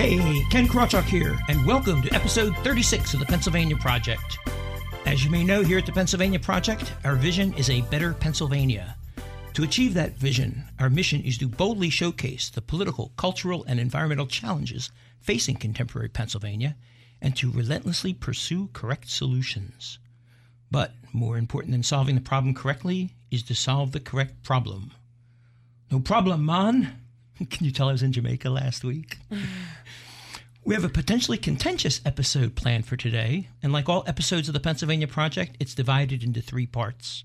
Hey, Ken Krawchuk here, and welcome to episode 36 of the Pennsylvania Project. As you may know, here at the Pennsylvania Project, our vision is a better Pennsylvania. To achieve that vision, our mission is to boldly showcase the political, cultural, and environmental challenges facing contemporary Pennsylvania and to relentlessly pursue correct solutions. But more important than solving the problem correctly is to solve the correct problem. No problem, man. Can you tell I was in Jamaica last week? we have a potentially contentious episode planned for today, and like all episodes of the Pennsylvania Project, it's divided into three parts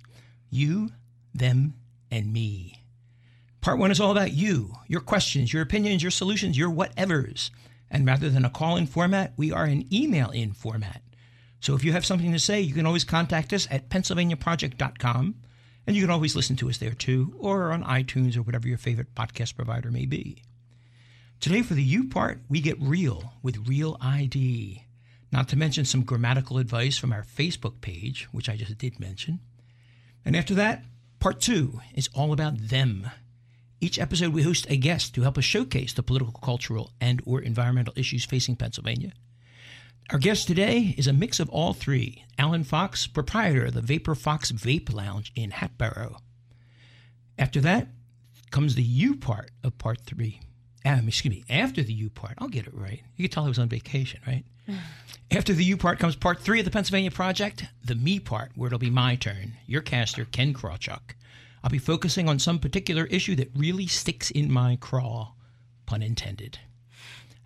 you, them, and me. Part one is all about you, your questions, your opinions, your solutions, your whatevers. And rather than a call in format, we are an email in format. So if you have something to say, you can always contact us at pennsylvaniaproject.com. And you can always listen to us there too, or on iTunes or whatever your favorite podcast provider may be. Today, for the you part, we get real with Real ID. Not to mention some grammatical advice from our Facebook page, which I just did mention. And after that, part two is all about them. Each episode, we host a guest to help us showcase the political, cultural, and or environmental issues facing Pennsylvania. Our guest today is a mix of all three. Alan Fox, proprietor of the Vapor Phoxxe Vape Lounge in Hatboro. After that comes the you part of part three. Um, excuse me, after the U part, I'll get it right. You can tell I was on vacation, right? after the U part comes part three of the Pennsylvania Project, the me part, where it'll be my turn. Your caster, Ken Krawchuk. I'll be focusing on some particular issue that really sticks in my craw, pun intended.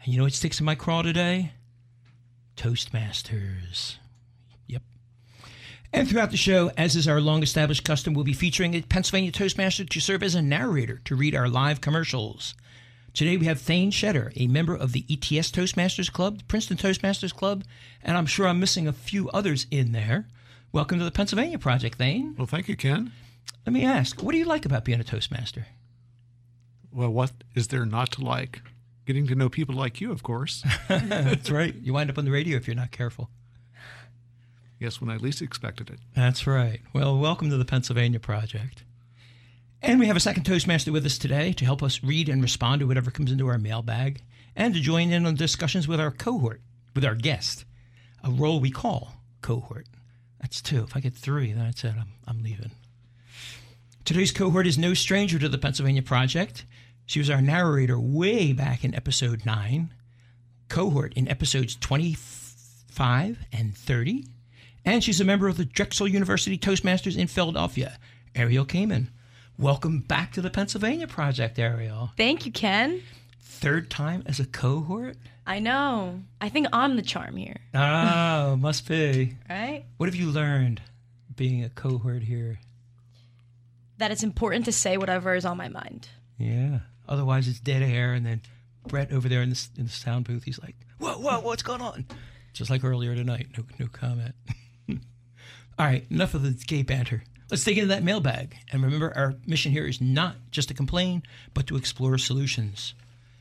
And you know what sticks in my craw today? Toastmasters. Yep. And throughout the show, as is our long established custom, we'll be featuring a Pennsylvania Toastmaster to serve as a narrator to read our live commercials. Today we have Thaine Shetter, a member of the ETS Toastmasters Club, the Princeton Toastmasters Club, and I'm sure I'm missing a few others in there. Welcome to the Pennsylvania Project, Thaine. Well, thank you, Ken. Let me ask, what do you like about being a Toastmaster? Well, what is there not to like? Getting to know people like you, of course. That's right. You wind up on the radio if you're not careful. yes, when I least expected it. That's right. Well, welcome to the Pennsylvania Project. And we have a second Toastmaster with us today to help us read and respond to whatever comes into our mailbag and to join in on discussions with our cohort, with our guest, a role we call cohort. That's two. If I get three, then that's it. I'm, I'm leaving. Today's cohort is no stranger to the Pennsylvania Project. She was our narrator way back in episode 9, cohort in episodes 25 and 30, and she's a member of the Drexel University Toastmasters in Philadelphia. Ariel Kamen. Welcome back to the Pennsylvania Project, Ariel. Thank you, Ken. Third time as a cohort? I know. I think I'm the charm here, Oh, must be. right? What have you learned being a cohort here? That it's important to say whatever is on my mind. Yeah. Otherwise, it's dead air, and then Brett over there in the in the sound booth, he's like, "Whoa, whoa, what's going on?" Just like earlier tonight. No, no comment. All right, enough of the gay banter. Let's dig into that mailbag. And remember, our mission here is not just to complain, but to explore solutions.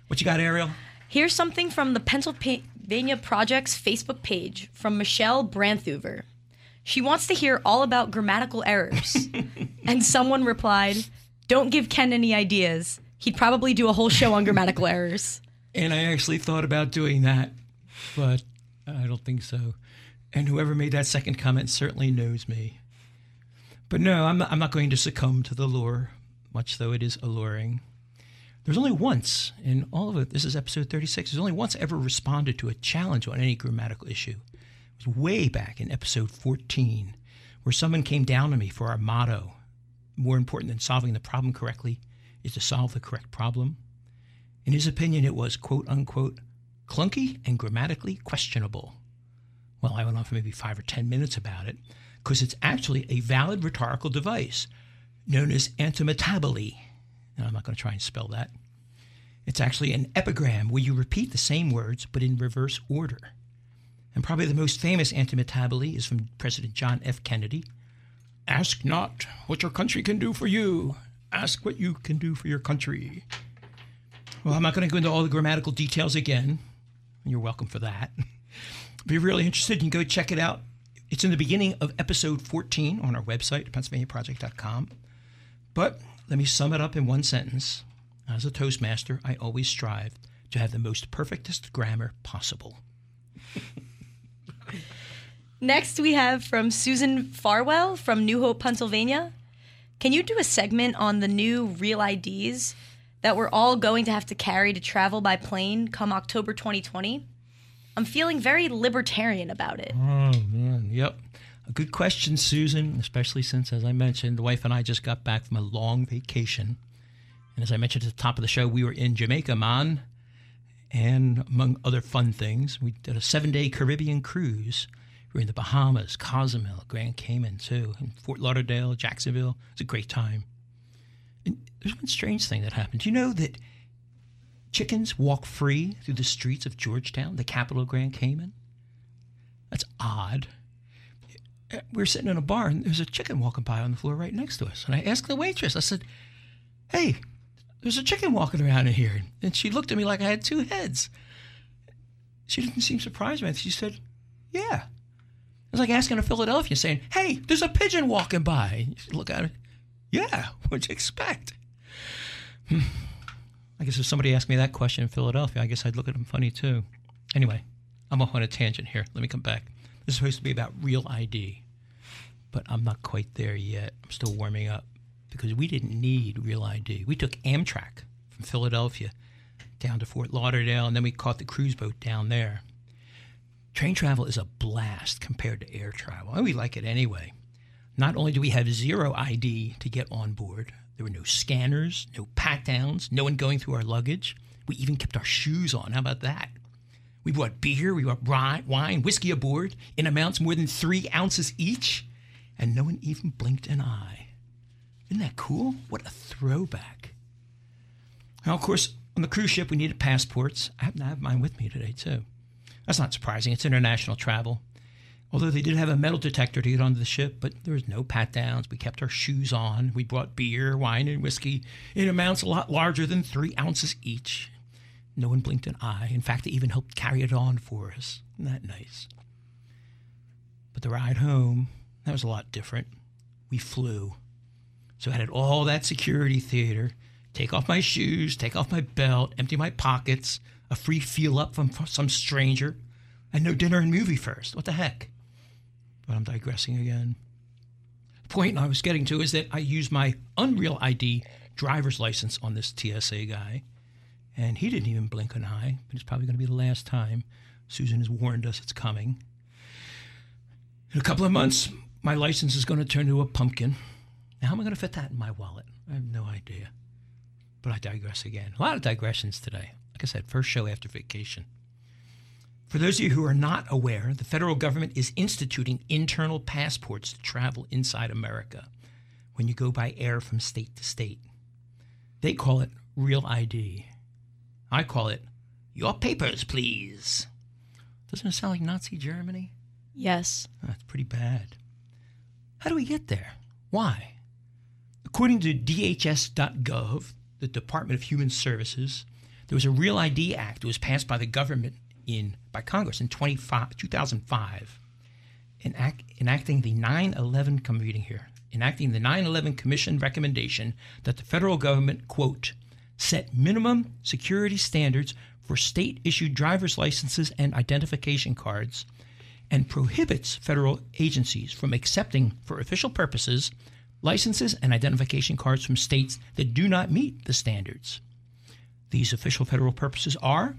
What you got, Ariel? Here's something from the Pennsylvania Project's Facebook page from Michelle Branthuver. She wants to hear all about grammatical errors. and someone replied, Don't give Ken any ideas. He'd probably do a whole show on grammatical errors. And I actually thought about doing that, but I don't think so. And whoever made that second comment certainly knows me. But no, I'm not, I'm not going to succumb to the lure, much though it is alluring. There's only once in all of it, this is episode 36, there's only once I ever responded to a challenge on any grammatical issue. It was way back in episode 14, where someone came down on me for our motto more important than solving the problem correctly is to solve the correct problem. In his opinion, it was quote unquote clunky and grammatically questionable. Well, I went on for maybe five or ten minutes about it because it's actually a valid rhetorical device known as antimetabole. And I'm not going to try and spell that. It's actually an epigram where you repeat the same words but in reverse order. And probably the most famous antimetabole is from President John F. Kennedy. Ask not what your country can do for you. Ask what you can do for your country. Well, I'm not going to go into all the grammatical details again. You're welcome for that. If you're really interested, you can go check it out. It's in the beginning of episode 14 on our website, pennsylvaniaproject.com. But let me sum it up in one sentence. As a Toastmaster, I always strive to have the most perfectest grammar possible. Next, we have from Susan Farwell from New Hope, Pennsylvania. Can you do a segment on the new real IDs that we're all going to have to carry to travel by plane come October 2020? I'm feeling very libertarian about it. Oh, man. Yep. A good question, Susan, especially since, as I mentioned, the wife and I just got back from a long vacation. And as I mentioned at the top of the show, we were in Jamaica, man. And among other fun things, we did a seven day Caribbean cruise. We were in the Bahamas, Cozumel, Grand Cayman, too, and Fort Lauderdale, Jacksonville. It was a great time. And there's one strange thing that happened. You know that chickens walk free through the streets of Georgetown, the capital of Grand Cayman? That's odd. We were sitting in a bar and there was a chicken walking by on the floor right next to us. And I asked the waitress, I said, Hey, there's a chicken walking around in here. And she looked at me like I had two heads. She didn't seem surprised by it. She said, Yeah. It's like asking a Philadelphia saying, Hey, there's a pigeon walking by. You look at it, Yeah, what'd you expect? Hmm. I guess if somebody asked me that question in Philadelphia, I guess I'd look at them funny too. Anyway, I'm off on a tangent here. Let me come back. This is supposed to be about real ID, but I'm not quite there yet. I'm still warming up because we didn't need real ID. We took Amtrak from Philadelphia down to Fort Lauderdale, and then we caught the cruise boat down there. Train travel is a blast compared to air travel, and we like it anyway. Not only do we have zero ID to get on board, there were no scanners, no pat downs, no one going through our luggage. We even kept our shoes on. How about that? We brought beer, we brought wine, whiskey aboard in amounts more than three ounces each, and no one even blinked an eye. Isn't that cool? What a throwback. Now, of course, on the cruise ship, we needed passports. I happen to have mine with me today, too. That's not surprising. It's international travel. Although they did have a metal detector to get onto the ship, but there was no pat downs. We kept our shoes on. We brought beer, wine, and whiskey in amounts a lot larger than three ounces each. No one blinked an eye. In fact, they even helped carry it on for us. Isn't that nice? But the ride home, that was a lot different. We flew. So I had all that security theater, take off my shoes, take off my belt, empty my pockets, a free feel up from some stranger, and no dinner and movie first. What the heck? But I'm digressing again. The point I was getting to is that I used my Unreal ID driver's license on this TSA guy, and he didn't even blink an eye, but it's probably going to be the last time. Susan has warned us it's coming. In a couple of months, my license is going to turn into a pumpkin. Now, how am I going to fit that in my wallet? I have no idea. But I digress again. A lot of digressions today. Like I said, first show after vacation. For those of you who are not aware, the federal government is instituting internal passports to travel inside America when you go by air from state to state. They call it Real ID. I call it Your Papers, Please. Doesn't it sound like Nazi Germany? Yes. That's pretty bad. How do we get there? Why? According to DHS.gov, the Department of Human Services, there was a Real ID Act that was passed by the government in by Congress in 2005, enact, enacting the 9/11 come reading here, enacting the 9/11 Commission recommendation that the federal government quote set minimum security standards for state-issued driver's licenses and identification cards and prohibits federal agencies from accepting for official purposes licenses and identification cards from states that do not meet the standards. These official federal purposes are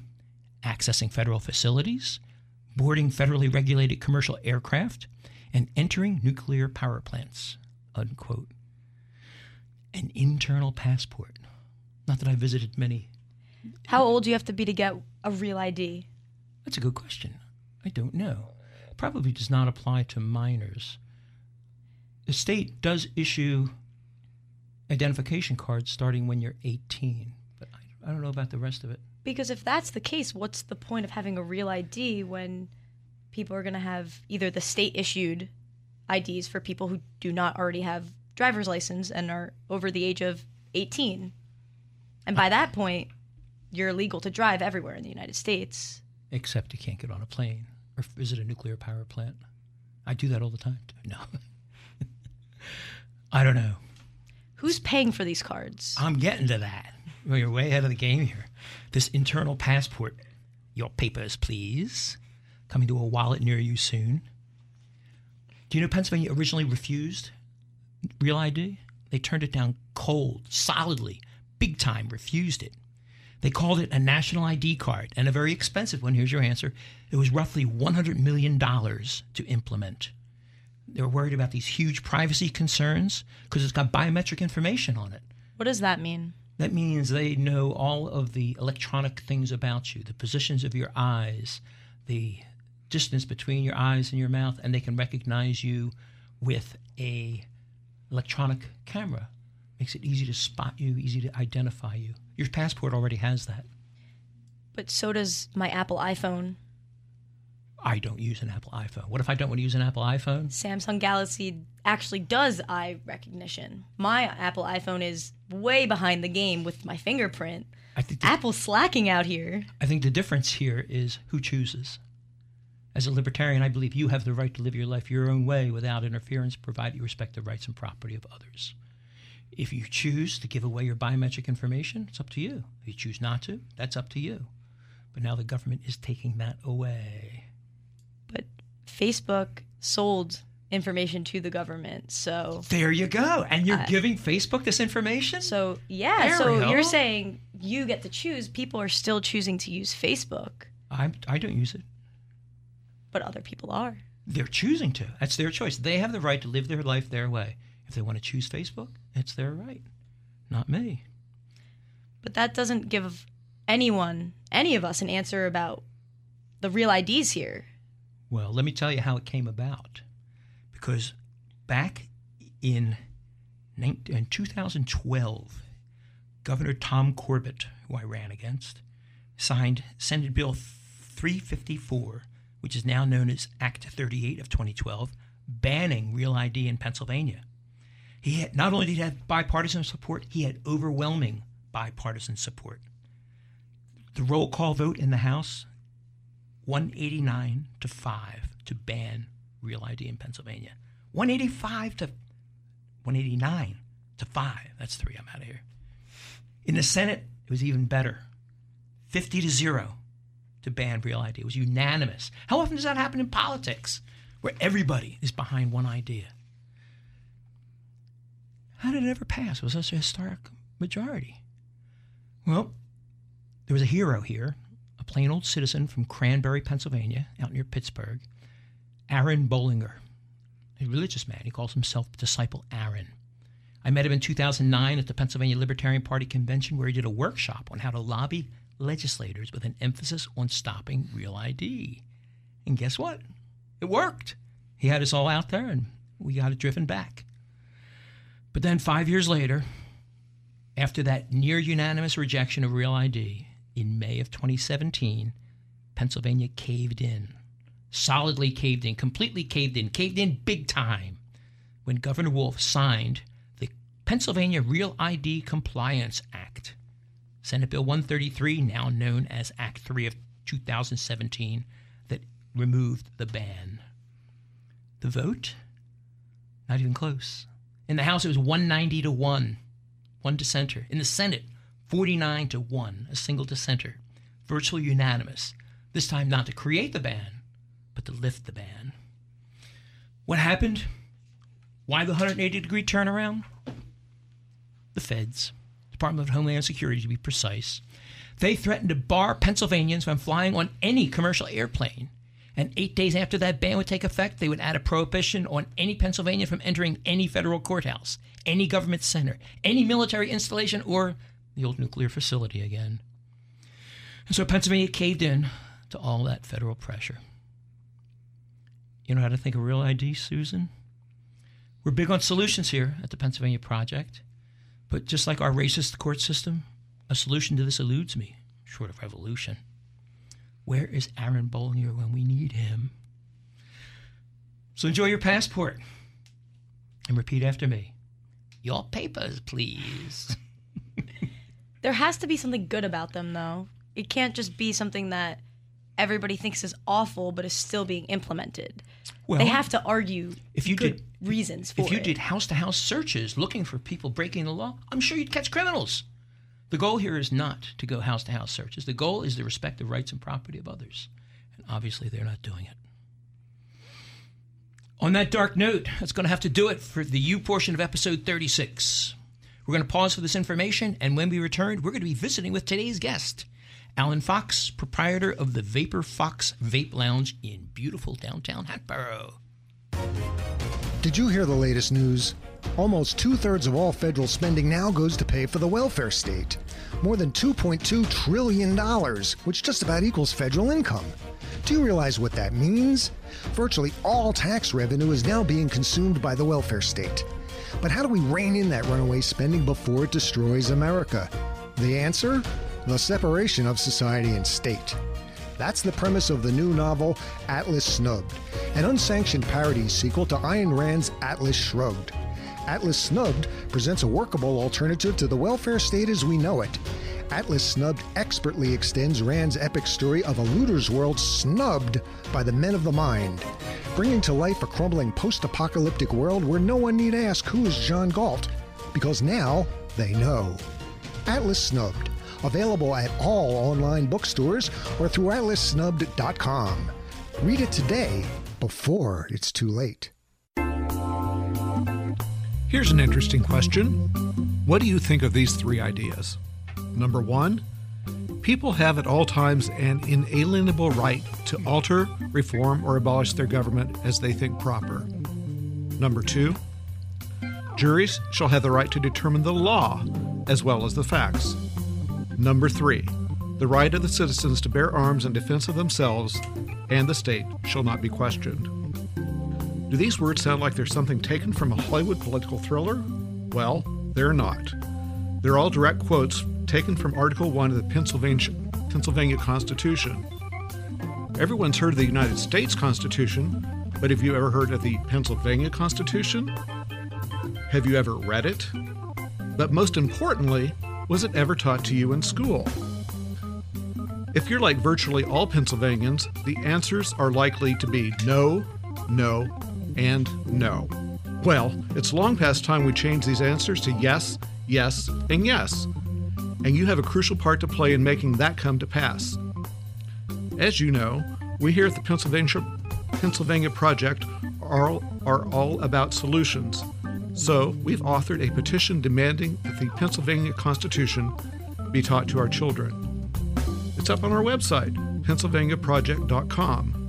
accessing federal facilities, boarding federally regulated commercial aircraft, and entering nuclear power plants. Unquote. An internal passport. Not that I visited many. How old do you have to be to get a real ID? That's a good question. I don't know. Probably does not apply to minors. The state does issue identification cards starting when you're 18, but I, I don't know about the rest of it. Because if that's the case, what's the point of having a real ID when people are going to have either the state issued IDs for people who do not already have driver's license and are over the age of 18? And by that point, you're legal to drive everywhere in the United States. Except you can't get on a plane or visit a nuclear power plant. I do that all the time. No. I don't know. Who's paying for these cards? I'm getting to that. Well, you're way ahead of the game here. This internal passport, your papers, please, coming to a wallet near you soon. Do you know Pennsylvania originally refused Real ID? They turned it down cold, solidly, big time, refused it. They called it a national ID card and a very expensive one. Here's your answer. It was roughly $100 million to implement. They were worried about these huge privacy concerns because it's got biometric information on it. What does that mean? That means they know all of the electronic things about you, the positions of your eyes, the distance between your eyes and your mouth, and they can recognize you with a electronic camera. Makes it easy to spot you, easy to identify you. Your passport already has that. But so does my Apple iPhone. I don't use an Apple iPhone. What if I don't want to use an Apple iPhone? Samsung Galaxy actually does eye recognition. My Apple iPhone is way behind the game with my fingerprint. I think the, Apple's slacking out here. I think the difference here is who chooses. As a libertarian, I believe you have the right to live your life your own way without interference, provided you respect the rights and property of others. If you choose to give away your biometric information, it's up to you. If you choose not to, that's up to you. But now the government is taking that away. Facebook sold information to the government. So There you go. And you're Uh, giving Facebook this information? so yeah, so you're saying you get to choose. People are still choosing to use Facebook, I, I don't use it. but other people are. They're choosing to. That's their choice. They have the right to live their life their way. If they want to choose Facebook, it's their right, not me. But that doesn't give anyone, any of us, an answer about the real IDs here. Well, let me tell you how it came about. Because back in, 19, in 2012, Governor Tom Corbett, who I ran against, signed Senate Bill 354, which is now known as Act 38 of 2012, banning Real ID in Pennsylvania. He had, not only did he have bipartisan support, he had overwhelming bipartisan support. The roll call vote in the House 189 to 5 to ban real ID in Pennsylvania. 185 to 189 to 5. That's 3. I'm out of here. In the Senate, it was even better. 50 to 0 to ban real ID. It was unanimous. How often does that happen in politics where everybody is behind one idea? How did it ever pass? It was such a historic majority. Well, there was a hero here, plain old citizen from Cranberry, Pennsylvania, out near Pittsburgh, Aaron Bollinger, a religious man. He calls himself Disciple Aaron. I met him in 2009 at the Pennsylvania Libertarian Party convention where he did a workshop on how to lobby legislators with an emphasis on stopping real ID. And guess what? It worked. He had us all out there and we got it driven back. But then five years later, after that near unanimous rejection of Real ID in May of 2017, Pennsylvania caved in. Solidly caved in, completely caved in, caved in big time when Governor Wolf signed the Pennsylvania Real ID Compliance Act. Senate Bill 133, now known as Act 3 of 2017, that removed the ban. The vote? Not even close. In the House, it was 190 to 1, one dissenter. In the Senate, 49 to 1, a single dissenter. Virtually unanimous. This time not to create the ban, but to lift the ban. What happened? Why the 180 degree turnaround? The feds, Department of Homeland Security to be precise. They threatened to bar Pennsylvanians from flying on any commercial airplane. And eight days after that ban would take effect, they would add a prohibition on any Pennsylvanian from entering any federal courthouse, any government center, any military installation, or the old nuclear facility again. And so Pennsylvania caved in to all that federal pressure. You know how to think of real ID, Susan? We're big on solutions here at the Pennsylvania Project, but just like our racist court system, a solution to this eludes me, short of revolution. Where is Aaron Bollinger when we need him? So enjoy your passport and repeat after me. Your papers, please. There has to be something good about them, though. It can't just be something that everybody thinks is awful, but is still being implemented. Well, they have to argue if you good did reasons for it. if you it. did house to house searches looking for people breaking the law, I'm sure you'd catch criminals. The goal here is not to go house to house searches. The goal is to respect the rights and property of others. And obviously, they're not doing it. On that dark note, that's going to have to do it for the U portion of episode 36. We're going to pause for this information, and when we return, we're going to be visiting with today's guest, Alan Fox, proprietor of the Vapor Phoxxe Vape Lounge in beautiful downtown Hatboro. Did you hear the latest news? Almost two thirds of all federal spending now goes to pay for the welfare state. More than $2.2 trillion, which just about equals federal income. Do you realize what that means? Virtually all tax revenue is now being consumed by the welfare state. But how do we rein in that runaway spending before it destroys America? The answer? The separation of society and state. That's the premise of the new novel Atlas Snubbed, an unsanctioned parody sequel to Ayn Rand's Atlas Shrugged. Atlas Snubbed presents a workable alternative to the welfare state as we know it. Atlas Snubbed expertly extends Rand's epic story of a looter's world snubbed by the men of the mind, bringing to life a crumbling post apocalyptic world where no one need ask who is John Galt, because now they know. Atlas Snubbed, available at all online bookstores or through atlassnubbed.com. Read it today before it's too late. Here's an interesting question What do you think of these three ideas? Number one, people have at all times an inalienable right to alter, reform, or abolish their government as they think proper. Number two, juries shall have the right to determine the law as well as the facts. Number three, the right of the citizens to bear arms in defense of themselves and the state shall not be questioned. Do these words sound like they're something taken from a Hollywood political thriller? Well, they're not. They're all direct quotes taken from Article 1 of the Pennsylvania, Pennsylvania Constitution. Everyone's heard of the United States Constitution, but have you ever heard of the Pennsylvania Constitution? Have you ever read it? But most importantly, was it ever taught to you in school? If you're like virtually all Pennsylvanians, the answers are likely to be no, no, and no. Well, it's long past time we change these answers to yes, yes, and yes. And you have a crucial part to play in making that come to pass. As you know, we here at the Pennsylvania, Pennsylvania Project are, are all about solutions. So, we've authored a petition demanding that the Pennsylvania Constitution be taught to our children. It's up on our website, pennsylvaniaproject.com.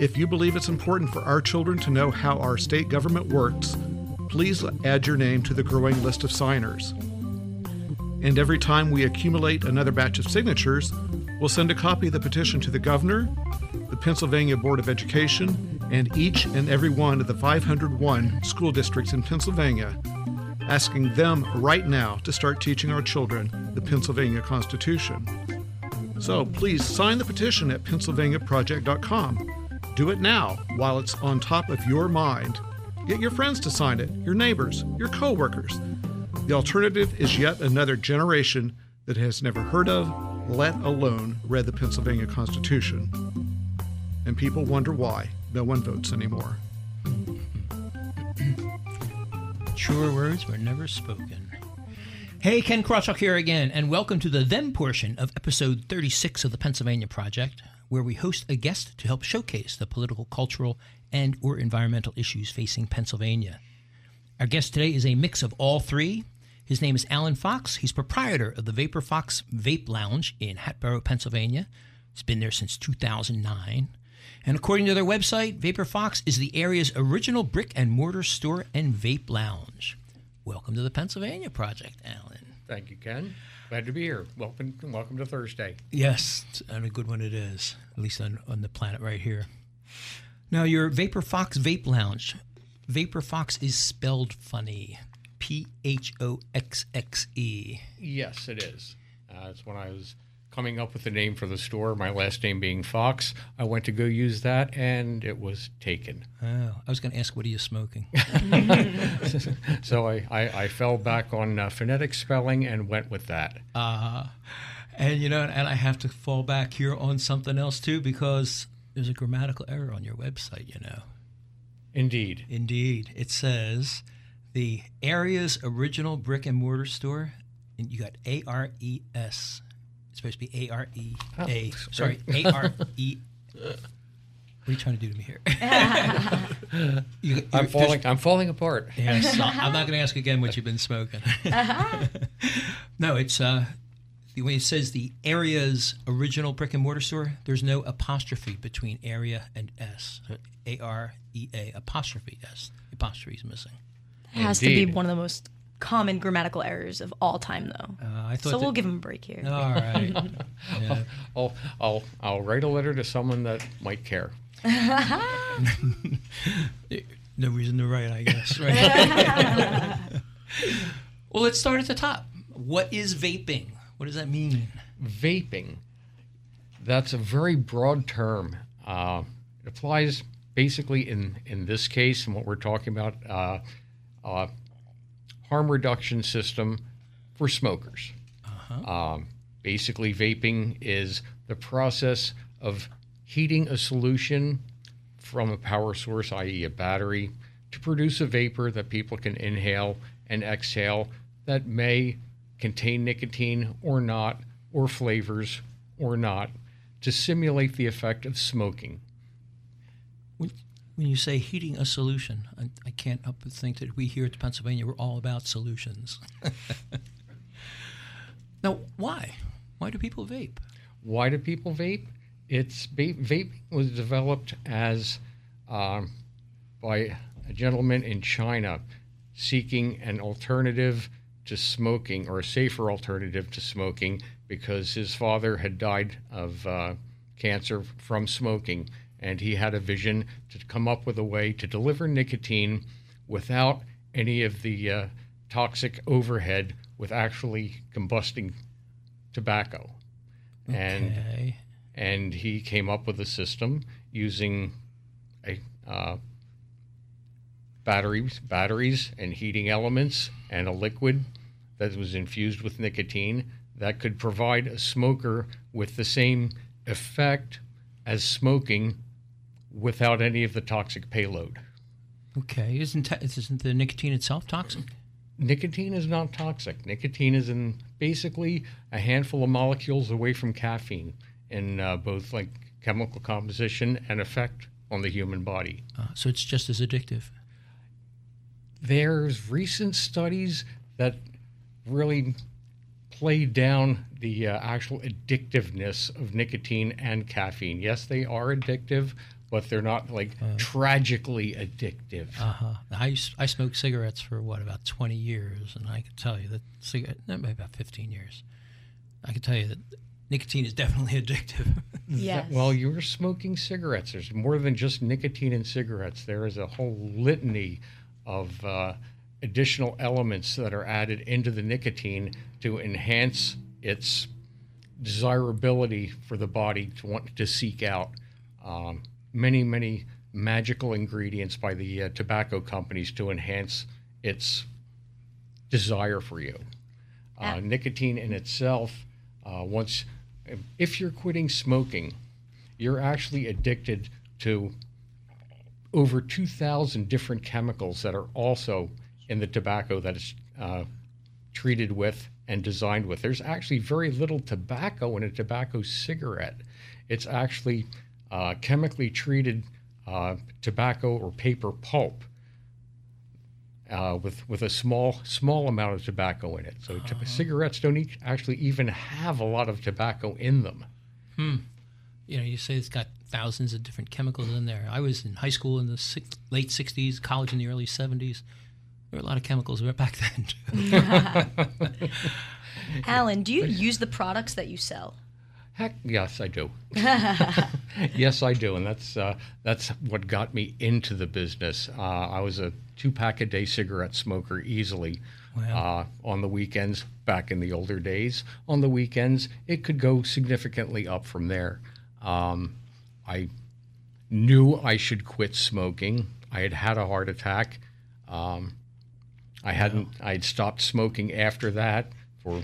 If you believe it's important for our children to know how our state government works, please add your name to the growing list of signers. And every time we accumulate another batch of signatures, we'll send a copy of the petition to the governor, the Pennsylvania Board of Education, and each and every one of the 501 school districts in Pennsylvania, asking them right now to start teaching our children the Pennsylvania Constitution. So please sign the petition at pennsylvaniaproject.com. Do it now while it's on top of your mind. Get your friends to sign it, your neighbors, your coworkers. The alternative is yet another generation that has never heard of, let alone read the Pennsylvania Constitution. And people wonder why no one votes anymore. Truer words were never spoken. Hey, Ken Krawchuk here again, and welcome to the Them portion of episode 36 of the Pennsylvania Project, where we host a guest to help showcase the political, cultural, and or environmental issues facing Pennsylvania. Our guest today is a mix of all three. His name is Alan Fox. He's proprietor of the Vapor Phoxxe Vape Lounge in Hatboro, Pennsylvania. It's been there since 2009. And according to their website, Vapor Phoxxe is the area's original brick and mortar store and vape lounge. Welcome to the Pennsylvania Project, Alan. Thank you, Ken. Glad to be here. Welcome, welcome to Thursday. Yes, and a good one it is, at least on, on the planet right here. Now, your Vapor Phoxxe Vape Lounge. Vapor Phoxxe is spelled funny P H O X X E. Yes, it is. Uh, it's when I was coming up with the name for the store, my last name being Fox. I went to go use that, and it was taken. Oh, I was going to ask, what are you smoking? so I, I, I, fell back on uh, phonetic spelling and went with that. Uh, and you know, and I have to fall back here on something else too because there's a grammatical error on your website. You know. Indeed. Indeed, it says the area's original brick and mortar store And you got A R E S. It's supposed to be A R E Oh, Sorry, A R E. What are you trying to do to me here? You- you- I'm falling. I'm falling apart. Yes, I'm not going to ask again what you've been smoking. no, it's uh, the way it says the area's original brick and mortar store. There's no apostrophe between area and S. A R E A apostrophe S. The apostrophe is missing. It has to be one of the most common grammatical errors of all time, though. Uh, I thought. so we'll give him a break here. All right. Yeah. I'll I'll I'll write a letter to someone that might care. No reason to write, I guess. Right. well, let's start at the top. What is vaping? What does that mean? Vaping. That's a very broad term. Uh, it applies basically in in this case and what we're talking about. Uh, uh, harm reduction system for smokers. Um, basically, vaping is the process of heating a solution from a power source, i.e., a battery, to produce a vapor that people can inhale and exhale that may contain nicotine or not, or flavors or not, to simulate the effect of smoking. When, when you say heating a solution, I, I can't help but think that we here at Pennsylvania we're all about solutions. now, why? Why do people vape? Why do people vape? It's vaping was developed as um, by a gentleman in China seeking an alternative to smoking or a safer alternative to smoking because his father had died of uh, cancer from smoking and he had a vision to come up with a way to deliver nicotine without any of the uh, toxic overhead with actually combusting tobacco. And and he came up with a system using a uh, batteries, batteries, and heating elements, and a liquid that was infused with nicotine that could provide a smoker with the same effect as smoking without any of the toxic payload. Okay. Isn't ta- isn't the nicotine itself toxic? Nicotine is not toxic. Nicotine is in basically a handful of molecules away from caffeine in uh, both like chemical composition and effect on the human body. Uh, so it's just as addictive. There's recent studies that really play down the uh, actual addictiveness of nicotine and caffeine. Yes, they are addictive, but they're not like tragically addictive. Uh huh. I, s- I smoked cigarettes for what about twenty years, and I can tell you that cigarette no, maybe about fifteen years. I can tell you that nicotine is definitely addictive. Yes. Well, you're smoking cigarettes. There's more than just nicotine in cigarettes. There is a whole litany of uh, additional elements that are added into the nicotine to enhance its desirability for the body to want to seek out. Um, many, many magical ingredients by the uh, tobacco companies to enhance its desire for you. Uh, Ah. nicotine in itself, uh, once if you're quitting smoking, you're actually addicted to over 2,000 different chemicals that are also in the tobacco that is uh, treated with and designed with. There's actually very little tobacco in a tobacco cigarette. It's actually uh, chemically treated uh, tobacco or paper pulp uh, with with a small small amount of tobacco in it. So t- cigarettes don't e- actually even have a lot of tobacco in them. Hmm. You know, you say it's got thousands of different chemicals in there. I was in high school in the six, late '60s, college in the early '70s. There were a lot of chemicals back then. Too. Alan, do you use the products that you sell? Heck, yes, I do. yes, I do, and that's uh, that's what got me into the business. Uh, I was a two pack a day cigarette smoker easily. Uh, on the weekends, back in the older days, on the weekends it could go significantly up from there. Um, I knew I should quit smoking. I had had a heart attack. Um, I hadn't. I'd stopped smoking after that for,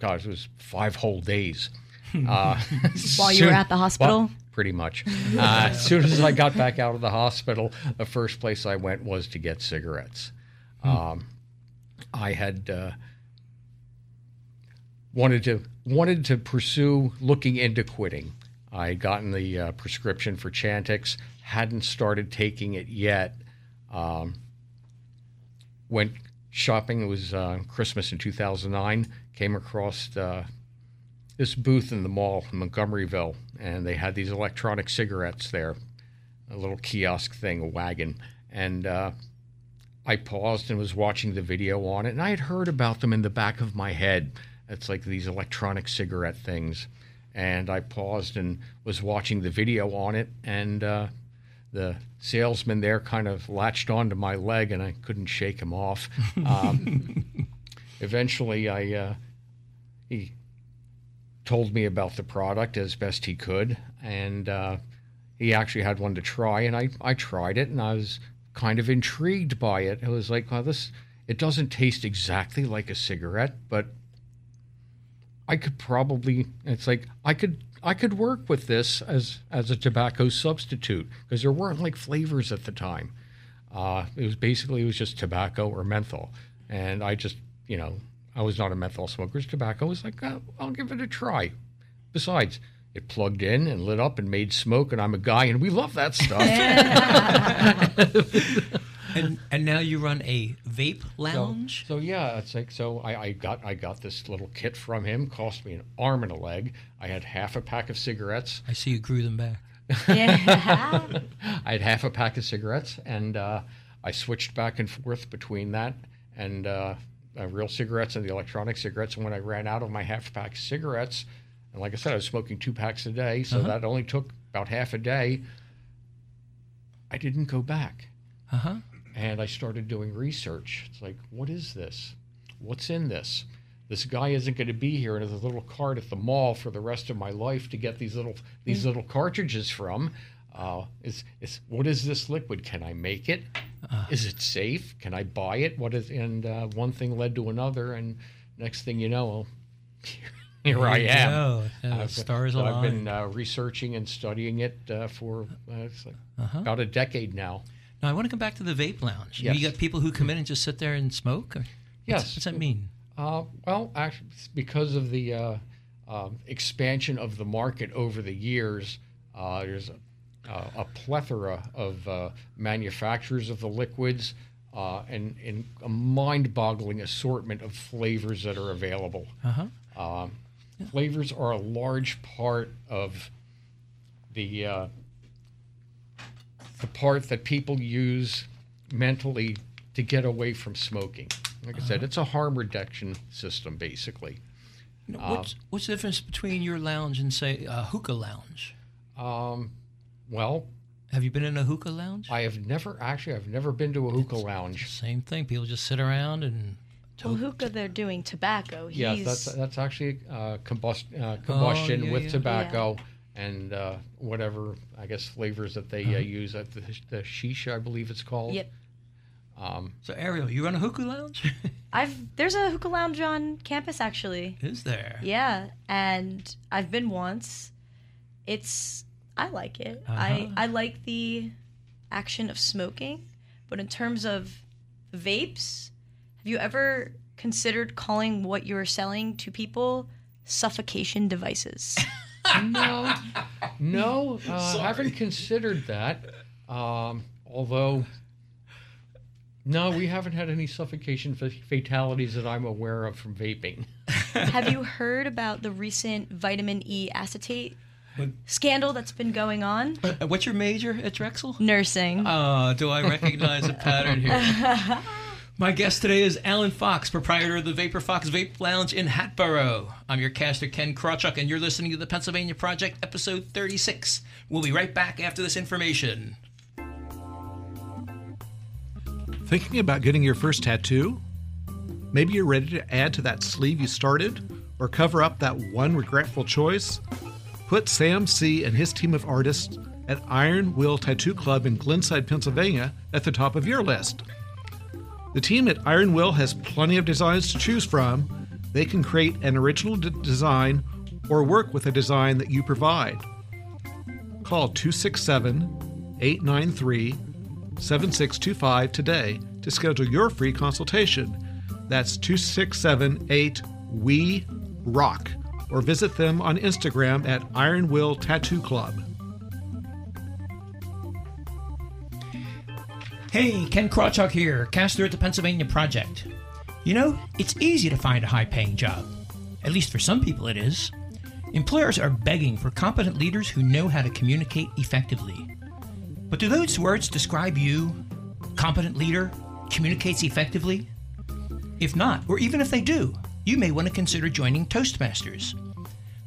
gosh, it was five whole days. Uh, While you were at the hospital? well, pretty much. Uh, as soon as I got back out of the hospital, the first place I went was to get cigarettes. Um, I had uh, wanted to wanted to pursue looking into quitting. I had gotten the uh, prescription for Chantix, hadn't started taking it yet. Um, went shopping. It was uh, Christmas in 2009. Came across uh, this booth in the mall in Montgomeryville, and they had these electronic cigarettes there, a little kiosk thing, a wagon. And uh, I paused and was watching the video on it, and I had heard about them in the back of my head. It's like these electronic cigarette things. And I paused and was watching the video on it, and uh, the salesman there kind of latched onto my leg, and I couldn't shake him off. Um, eventually, I uh, he told me about the product as best he could, and uh, he actually had one to try, and I, I tried it, and I was kind of intrigued by it. It was like, well, this it doesn't taste exactly like a cigarette, but I could probably it's like I could I could work with this as as a tobacco substitute because there weren't like flavors at the time. Uh, it was basically it was just tobacco or menthol, and I just you know I was not a menthol smoker. Tobacco. Was like oh, I'll give it a try. Besides, it plugged in and lit up and made smoke, and I'm a guy, and we love that stuff. and and now you run a vape lounge. So, so yeah, it's like so I, I got I got this little kit from him. Cost me an arm and a leg. I had half a pack of cigarettes. I see you grew them back. Yeah. I had half a pack of cigarettes, and uh, I switched back and forth between that and uh, uh, real cigarettes and the electronic cigarettes. And when I ran out of my half pack of cigarettes, and like I said, I was smoking two packs a day, so that only took about half a day. I didn't go back. Uh huh. And I started doing research. It's like, what is this? What's in this? This guy isn't going to be here in his little cart at the mall for the rest of my life to get these little these little cartridges from. Uh, is is what is this liquid? Can I make it? Is it safe? Can I buy it? What is? And uh, one thing led to another, and next thing you know, here I am. Yeah, stars so I've been uh, researching and studying it uh, for uh, like Uh-huh. about a decade now. Now I want to come back to the vape lounge. Yes. You got people who come in and just sit there and smoke. Or, Yes. What's, what's that mean? Uh, well, actually, because of the uh, um, expansion of the market over the years, uh, there's a, uh, a plethora of uh, manufacturers of the liquids uh, and, and a mind boggling assortment of flavors that are available. Uh huh. Um, Flavors are a large part of the uh, the part that people use mentally to get away from smoking. Like I said, it's a harm reduction system, basically. what's what's the difference between your lounge and say a hookah lounge? Um, well, Have you been in a hookah lounge? I have never actually I've never been to a hookah lounge. Same thing. People just sit around and. well, hookah, they're doing tobacco. He's, Yes, that's that's actually uh, combust, uh, combustion yeah, with yeah. tobacco and uh, whatever I guess flavors that they Uh-huh. uh, use at the, the shisha, I believe it's called. Yep. Um, So Ariel, you run a hookah lounge? I've there's a hookah lounge on campus actually. Is there? Yeah, and I've been once. It's I like it. I Uh-huh. I like the action of smoking, but in terms of vapes, have you ever considered calling what you're selling to people suffocation devices? no, no, uh, haven't considered that. Um, although, no, we haven't had any suffocation fa- fatalities that I'm aware of from vaping. have you heard about the recent vitamin E acetate scandal that's been going on? Uh, What's your major at Drexel? Nursing. Oh, do I recognize a pattern here? My guest today is Alan Fox, proprietor of the Vapor Phoxxe Vape Lounge in Hatboro. I'm your caster, Ken Krawchuk, and you're listening to the Pennsylvania Project, episode 36. We'll be right back after this information. Thinking about getting your first tattoo? Maybe you're ready to add to that sleeve you started or cover up that one regretful choice? Put Sam C. and his team of artists at Iron Will Tattoo Club in Glenside, Pennsylvania at the top of your list. The team at Iron Will has plenty of designs to choose from. They can create an original d- design or work with a design that you provide. Call 267 893 7625 today to schedule your free consultation. That's 2678 We rock, or visit them on Instagram at Iron Will Tattoo Club. Hey, Ken Krawchuk here, caster at the Pennsylvania Project. You know, it's easy to find a high paying job. At least for some people it is. Employers are begging for competent leaders who know how to communicate effectively. But do those words describe you? Competent leader? Communicates effectively? If not, or even if they do, you may want to consider joining Toastmasters.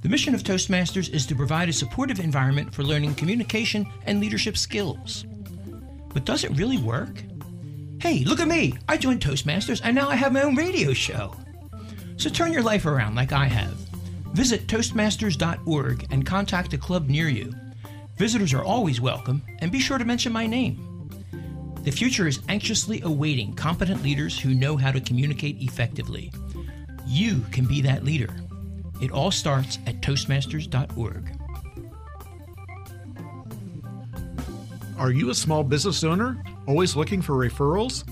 The mission of Toastmasters is to provide a supportive environment for learning communication and leadership skills. But does it really work? Hey, look at me! I joined Toastmasters and now I have my own radio show. So turn your life around like I have. Visit Toastmasters.org and contact a club near you. Visitors are always welcome, and be sure to mention my name. The future is anxiously awaiting competent leaders who know how to communicate effectively. You can be that leader. It all starts at Toastmasters.org. Are you a small business owner always looking for referrals?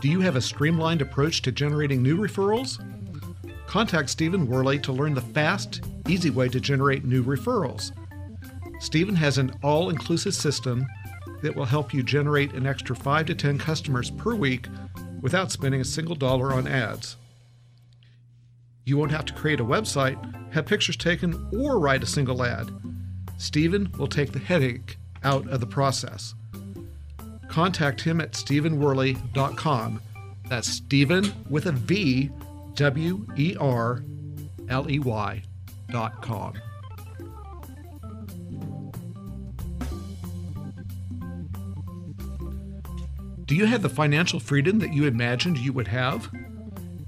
Do you have a streamlined approach to generating new referrals? Contact Stephen Worley to learn the fast, easy way to generate new referrals. Stephen has an all inclusive system that will help you generate an extra 5 to 10 customers per week without spending a single dollar on ads. You won't have to create a website, have pictures taken, or write a single ad. Stephen will take the headache out of the process. Contact him at stephenworley.com. That's Stephen with a V, W E R L E Y dot com. Do you have the financial freedom that you imagined you would have?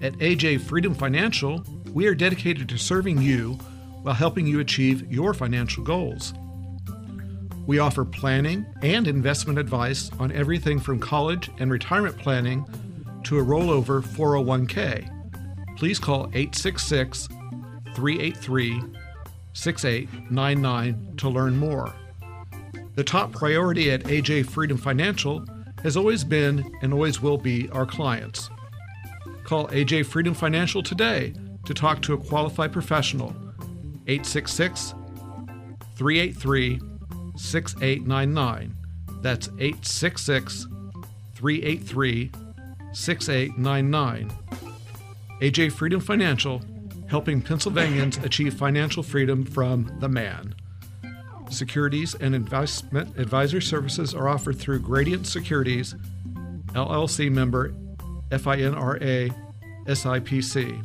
At AJ Freedom Financial, we are dedicated to serving you while helping you achieve your financial goals. We offer planning and investment advice on everything from college and retirement planning to a rollover 401k. Please call 866 383 6899 to learn more. The top priority at AJ Freedom Financial has always been and always will be our clients. Call AJ Freedom Financial today to talk to a qualified professional. 866 383 6899. That's 866 383 6899. AJ Freedom Financial, helping Pennsylvanians achieve financial freedom from the man. Securities and investment advisory services are offered through Gradient Securities, LLC member FINRA SIPC.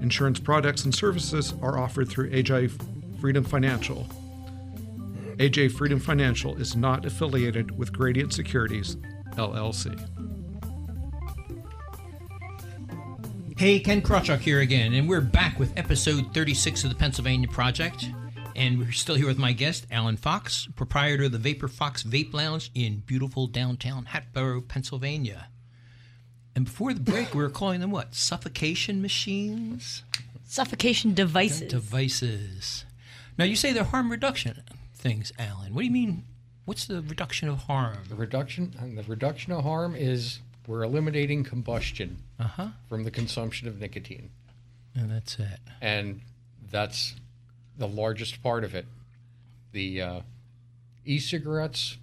Insurance products and services are offered through AJ Freedom Financial. AJ Freedom Financial is not affiliated with Gradient Securities, LLC. Hey, Ken Krawchuk here again, and we're back with episode 36 of the Pennsylvania Project. And we're still here with my guest, Alan Fox, proprietor of the Vapor Phoxxe Vape Lounge in beautiful downtown Hatboro, Pennsylvania. And before the break, we were calling them what? Suffocation machines? Suffocation devices. Devices. Now, you say they're harm reduction things, Alan. What do you mean? What's the reduction of harm? The reduction and the reduction of harm is we're eliminating combustion Uh huh. from the consumption of nicotine, And that's it. and that's the largest part of it. The uh, e-cigarettes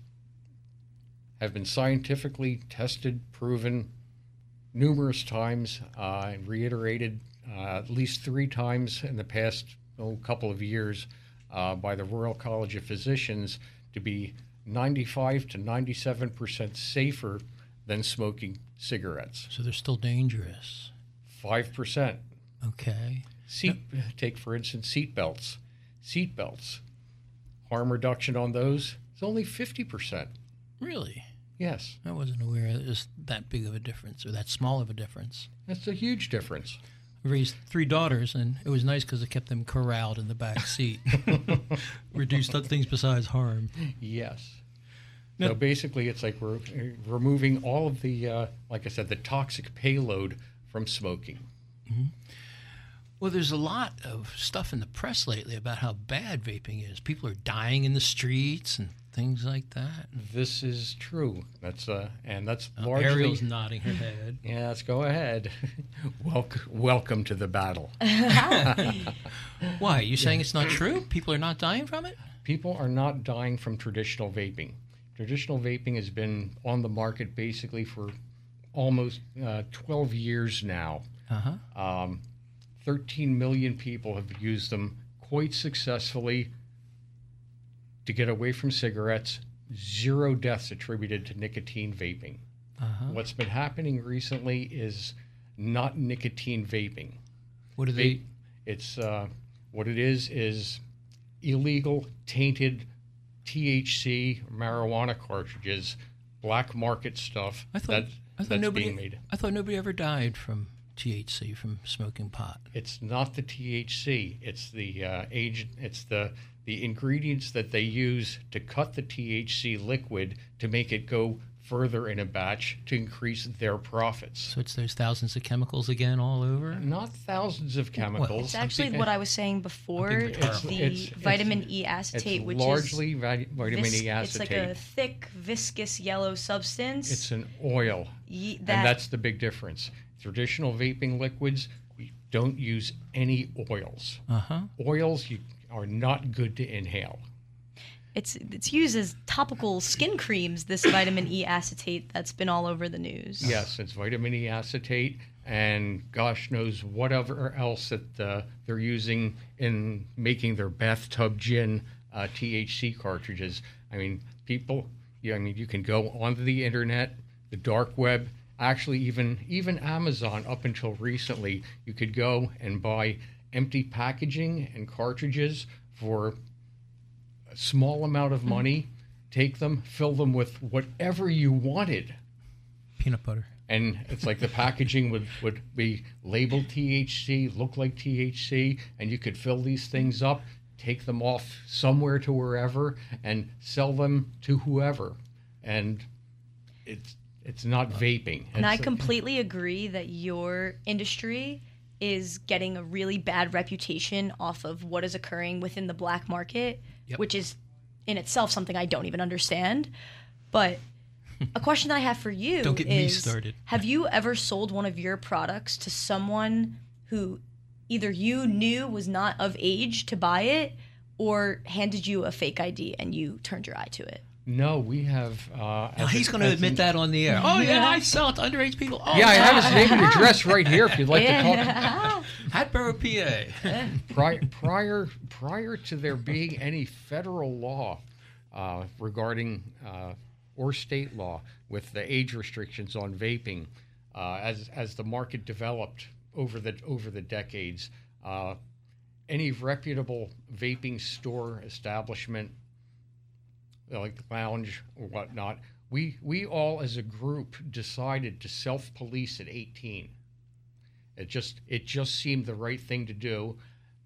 have been scientifically tested, proven numerous times, uh, and reiterated uh, at least three times in the past oh, couple of years uh, by the Royal College of Physicians to be 95 to 97 percent safer than smoking cigarettes. So they're still dangerous. Five percent. Okay. Seat, take for instance seat belts. Seat belts, harm reduction on those is only 50 percent. Really? Yes, I wasn't aware it was that big of a difference or that small of a difference. that's a huge difference. Raised three daughters, and it was nice because it kept them corralled in the back seat. Reduced things besides harm. Yes. Now- so basically, it's like we're removing all of the, uh, like I said, the toxic payload from smoking. Well, there's a lot of stuff in the press lately about how bad vaping is. People are dying in the streets and things like that. This is true. That's uh, and that's Oh, largely. Ariel's nodding her head. Yes, go ahead. welcome, welcome to the battle. Why? Are You saying it's not true? People are not dying from it? People are not dying from traditional vaping. Traditional vaping has been on the market basically for almost uh, 12 years now. Uh huh. Um, 13 million people have used them quite successfully to get away from cigarettes. Zero deaths attributed to nicotine vaping. Uh-huh. What's been happening recently is not nicotine vaping. What do they? It's uh, what it is is illegal tainted THC marijuana cartridges, black market stuff I thought. that, I thought that's nobody. being made. I thought nobody ever died from THC from smoking pot. It's not the THC. It's the uh, age. It's the the ingredients that they use to cut the THC liquid to make it go further in a batch to increase their profits. So it's those thousands of chemicals again all over. Not thousands of chemicals. It's actually thinking- what I was saying before. It's the It's- it's- vitamin E it's acetate, which largely is vi- vitamin vis- E it's like a thick, viscous yellow substance. It's an oil, Ye- and that's the big difference. Traditional vaping liquids, we don't use any oils. Uh huh. Oils you, are not good to inhale. it's it's used as topical skin creams. This vitamin E acetate that's been all over the news. Yes, it's vitamin E acetate, and gosh knows whatever else that uh, they're using in making their bathtub gin uh, THC cartridges. I mean, people. Yeah, I mean, you can go onto the internet, the dark web. Actually, even even Amazon. Up until recently, you could go and buy empty packaging and cartridges for a small amount of money. Take them, fill them with whatever you wanted Peanut butter. and it's like the packaging would, would be labeled THC, look like THC, and you could fill these things up, take them off somewhere to wherever, and sell them to whoever. And it's it's not vaping. And I It's- completely agree that your industry is getting a really bad reputation off of what is occurring within the black market, Yep. which is in itself something I don't even understand. But a question that I have for you Don't get me is started. Have you ever sold one of your products to someone who either you knew was not of age to buy it or handed you a fake ID and you turned your eye to it? No, we have. Uh, Now, he's going to admit that on the air. Oh yeah, I sell it to underage people. Oh, Yeah, I have his name and address right here. If you'd like to talk. Hatboro, PA. prior, prior prior to there being any federal law uh, regarding uh, or state law with the age restrictions on vaping, uh, as as the market developed over the over the decades, uh, any reputable vaping store establishment, like lounge or whatnot, we we all as a group decided to self police at 18. It just it just seemed the right thing to do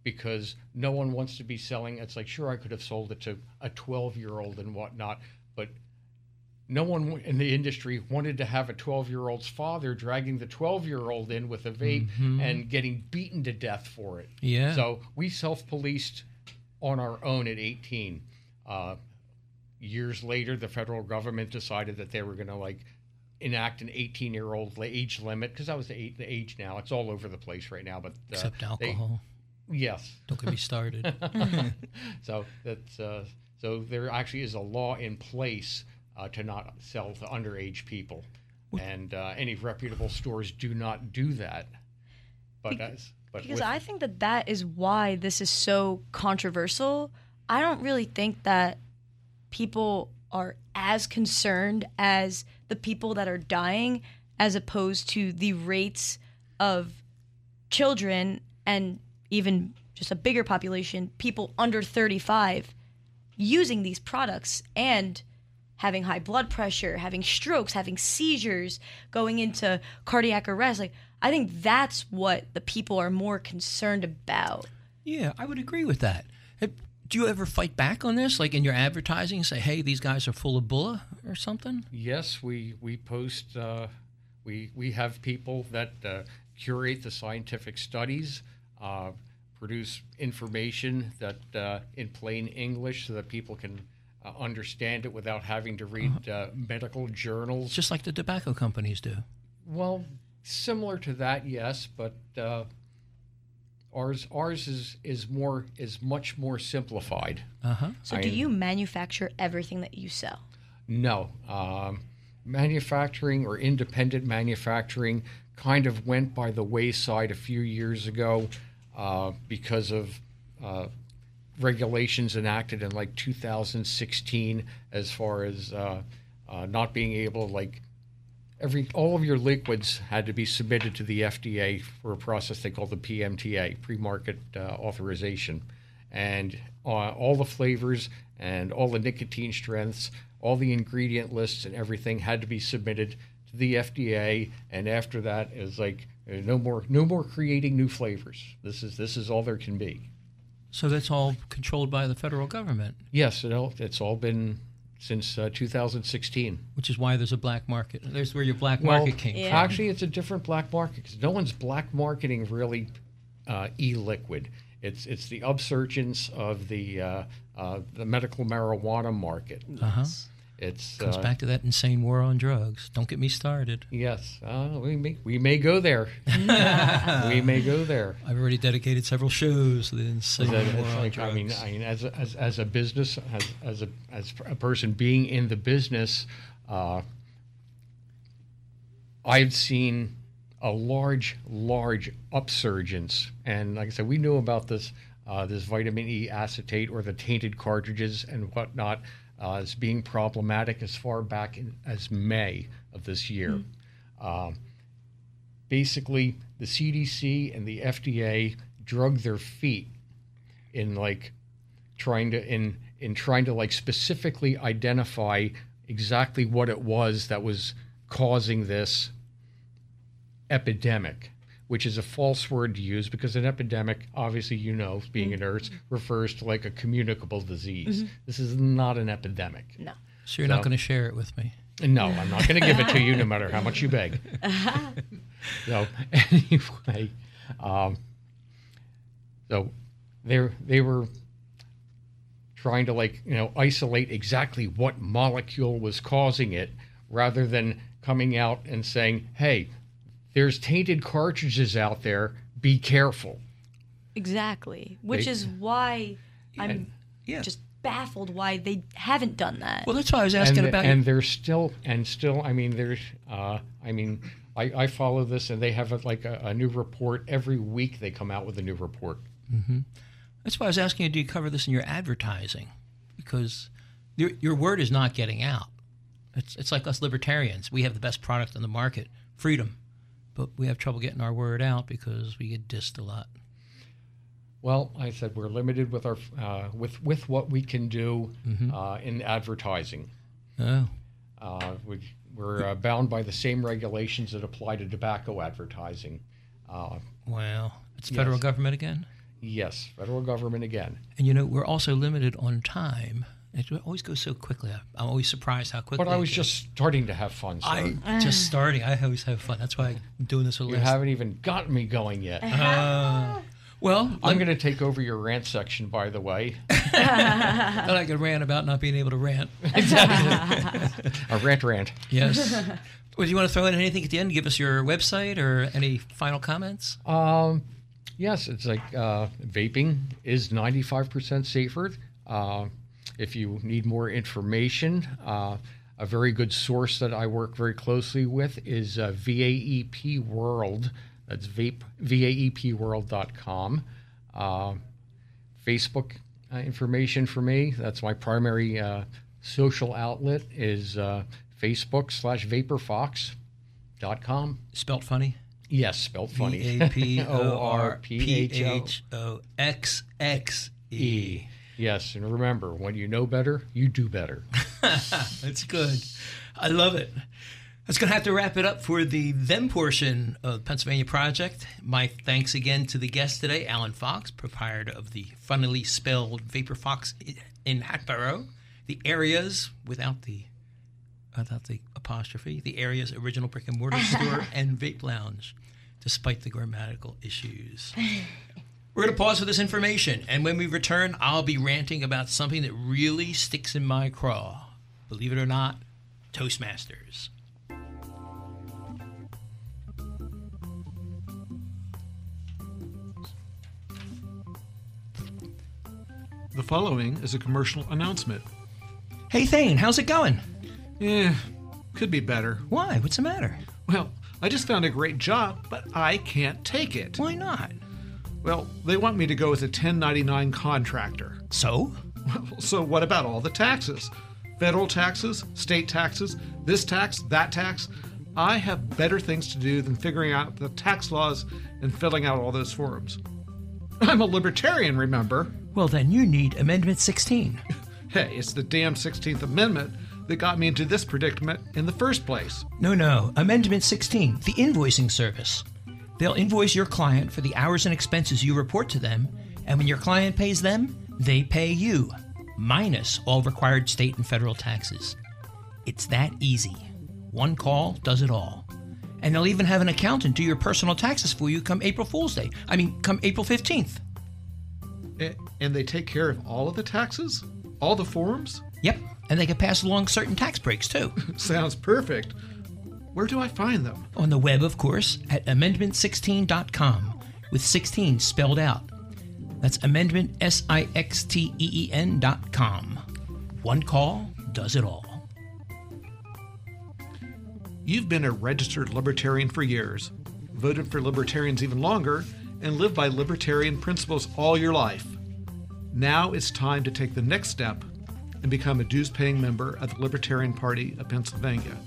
because no one wants to be selling. It's like sure I could have sold it to a 12 year old and whatnot, but no one in the industry wanted to have a 12 year old's father dragging the 12 year old in with a vape and getting beaten to death for it. Yeah. So we self policed on our own at 18. Uh, years later, the federal government decided that they were going to like enact an 18 year old age limit because that was the, age- the age now. It's all over the place right now. But uh, Except they- alcohol. yes. Don't get me started. So that's uh, so there actually is a law in place uh, to not sell to underage people, and uh, any reputable stores do not do that. But as but Because with- I think that that is why this is so controversial. I don't really think that people are as concerned as the people that are dying as opposed to the rates of children and even just a bigger population, people under 35 using these products and having high blood pressure, having strokes, having seizures, going into cardiac arrest. Like I think that's what the people are more concerned about. yeah, I would agree with that. Do you ever fight back on this, like in your advertising, and say, "Hey, these guys are full of bulla" or something? Yes, we we post. Uh, we we have people that uh, curate the scientific studies, uh, produce information that uh, in plain English so that people can uh, understand it without having to read uh, medical journals. Just like the tobacco companies do. Well, similar to that, yes, but uh, ours ours is is more is much more simplified. Uh huh. So, I- do you manufacture everything that you sell? No, um, manufacturing or independent manufacturing kind of went by the wayside a few years ago uh, because of uh, regulations enacted in like 2016 as far as uh, uh, not being able like every all of your liquids had to be submitted to the FDA for a process they call the PMTA, pre-market uh, authorization, and uh, all the flavors and all the nicotine strengths, all the ingredient lists and everything had to be submitted to the FDA, and after that it was like uh, no more no more creating new flavors. This is this is all there can be. So that's all controlled by the federal government, Yes, it all, it's all been since uh, 2016. which is why there's a black market. There's where your black market came Yeah. from. Actually, it's a different black market because no one's black marketing really uh, e-liquid. It's it's the upsurgence of the uh, uh, the medical marijuana market. Uh-huh. It's Comes uh, back to that insane war on drugs. Don't get me started. yes, uh, we may we may go there. we may go there. I've already dedicated several shows to the insane That- war on like, drugs. I mean, I mean, as a, as, as a business, as, as a as a person being in the business, uh, I've seen a large, large upsurgence, and like I said, we knew about this uh, this vitamin E acetate or the tainted cartridges and whatnot uh, as being problematic as far back in, as May of this year. Um, basically, the CDC and the FDA drug their feet in like trying to in in trying to like specifically identify exactly what it was that was causing this epidemic which is a false word to use because an epidemic obviously you know being a nurse refers to like a communicable disease this is not an epidemic No. so you're not going to share it with me. no, I'm not going to give it to you no matter how much you beg. so anyway, um, so they they were trying to like you know isolate exactly what molecule was causing it, rather than coming out and saying, "Hey, there's tainted cartridges out there. Be careful." Exactly. Which They- is why I'm yeah. just baffled why they haven't done that. Well, that's why I was asking and, about. and there's still and still i mean there's uh, i mean I, I follow this and they have a, like a, a new report every week they come out with a new report That's why I was asking you, do you cover this in your advertising? Because your, your word is not getting out. It's, it's like us libertarians. We have the best product on the market, freedom, but we have trouble getting our word out because we get dissed a lot. well i said we're limited with our uh, with with what we can do uh, in advertising Oh, uh, we, we're uh, bound by the same regulations that apply to tobacco advertising uh, well, it's federal Yes. government again. yes federal government again And you know, we're also limited on time. It always goes so quickly. I- I'm always surprised how quickly. but i was just starting to have fun so I just starting. I always have fun. That's why I'm doing this. For the you last- haven't even gotten me going yet well, i'm going to take over your rant section by the way then I could rant about not being able to rant. exactly. a rant rant Yes. well, do you want to throw in anything at the end? Give us your website or any final comments? Um, yes, it's like uh, vaping is 95% safer. Uh, if you need more information, uh, a very good source that I work very closely with is uh, VAEP World. That's vape, VAEPworld.com. Uh, Facebook uh, information for me. That's my primary uh, social outlet is uh, Facebook slash vaporphoxxe.com. Spelt funny. Yes, spelled funny. V A P O R P H O X X. Yes, and remember, when you know better, you do better. That's good. I love it. That's going to have to wrap it up for the then portion of Pennsylvania Project. My thanks again to the guest today, Alan Fox, proprietor of the funnily spelled Vapor Phoxxe in Hatboro. The areas without the without the apostrophe, the area's original brick and mortar store and vape lounge, despite the grammatical issues. We're going to pause for this information, and when we return, I'll be ranting about something that really sticks in my craw. Believe it or not, Toastmasters. The following is a commercial announcement. Hey, Thaine, how's it going? Eh, could be better. Why? What's the matter? Well, I just found a great job, but I can't take it. Why not? Well, they want me to go as a 1099 contractor. So? Well, so what about all the taxes? Federal taxes, state taxes, this tax, that tax. I have better things to do than figuring out the tax laws and filling out all those forms. I'm a libertarian, remember? Well, then you need Amendment 16. Hey, it's the damn 16th Amendment that got me into this predicament in the first place. No, no. Amendment 16, the invoicing service. They'll invoice your client for the hours and expenses you report to them, and when your client pays them, they pay you, minus all required state and federal taxes. It's that easy. One call does it all. And they'll even have an accountant do your personal taxes for you come April Fool's Day. I mean, come April 15th. And they take care of all of the taxes? All the forms? Yep, and they can pass along certain tax breaks too. Sounds perfect. Where do I find them? On the web, of course, at amendment16.com, with 16 spelled out. That's amendment, S I X T E E N dot com. One call does it all. You've been a registered libertarian for years, voted for libertarians even longer, and lived by libertarian principles all your life. Now it's time to take the next step and become a dues paying member of the Libertarian Party of Pennsylvania.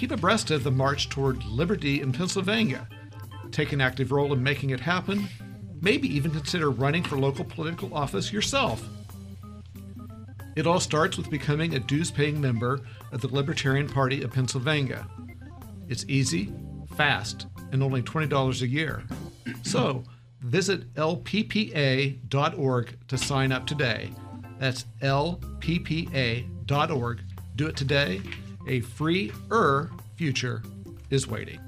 Keep abreast of the march toward liberty in Pennsylvania. Take an active role in making it happen. Maybe even consider running for local political office yourself. It all starts with becoming a dues paying member of the Libertarian Party of Pennsylvania. It's easy, fast, and only $20 a year. So visit lppa.org to sign up today. That's lppa.org. Do it today. A free er future is waiting.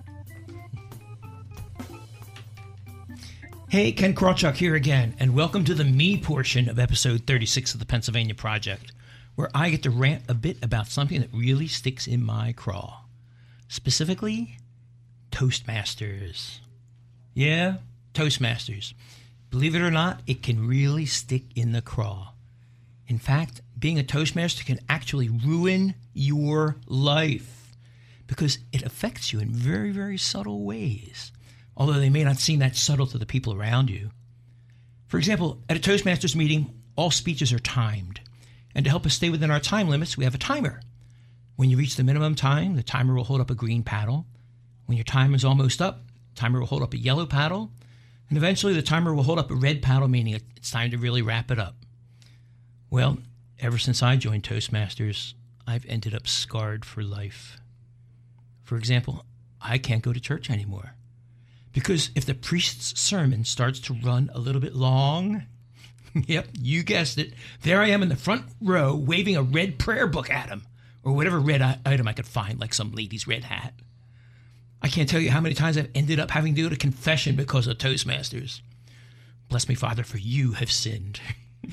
Hey, Ken Krawchuk here again, and welcome to the me portion of episode 36 of the Pennsylvania Project, where I get to rant a bit about something that really sticks in my craw. Specifically, Toastmasters. Yeah, Toastmasters. Believe it or not, it can really stick in the craw. In fact, being a Toastmaster can actually ruin your life because it affects you in very, very subtle ways, although they may not seem that subtle to the people around you. For example, at a Toastmasters meeting, all speeches are timed. And to help us stay within our time limits, we have a timer. When you reach the minimum time, the timer will hold up a green paddle. When your time is almost up, the timer will hold up a yellow paddle. And eventually, the timer will hold up a red paddle, meaning it's time to really wrap it up. Well, ever since I joined Toastmasters, I've ended up scarred for life. For example, I can't go to church anymore. Because if the priest's sermon starts to run a little bit long, yep, you guessed it, there I am in the front row waving a red prayer book at him, or whatever red item I could find, like some lady's red hat. I can't tell you how many times I've ended up having to go to confession because of Toastmasters. Bless me, Father, for you have sinned.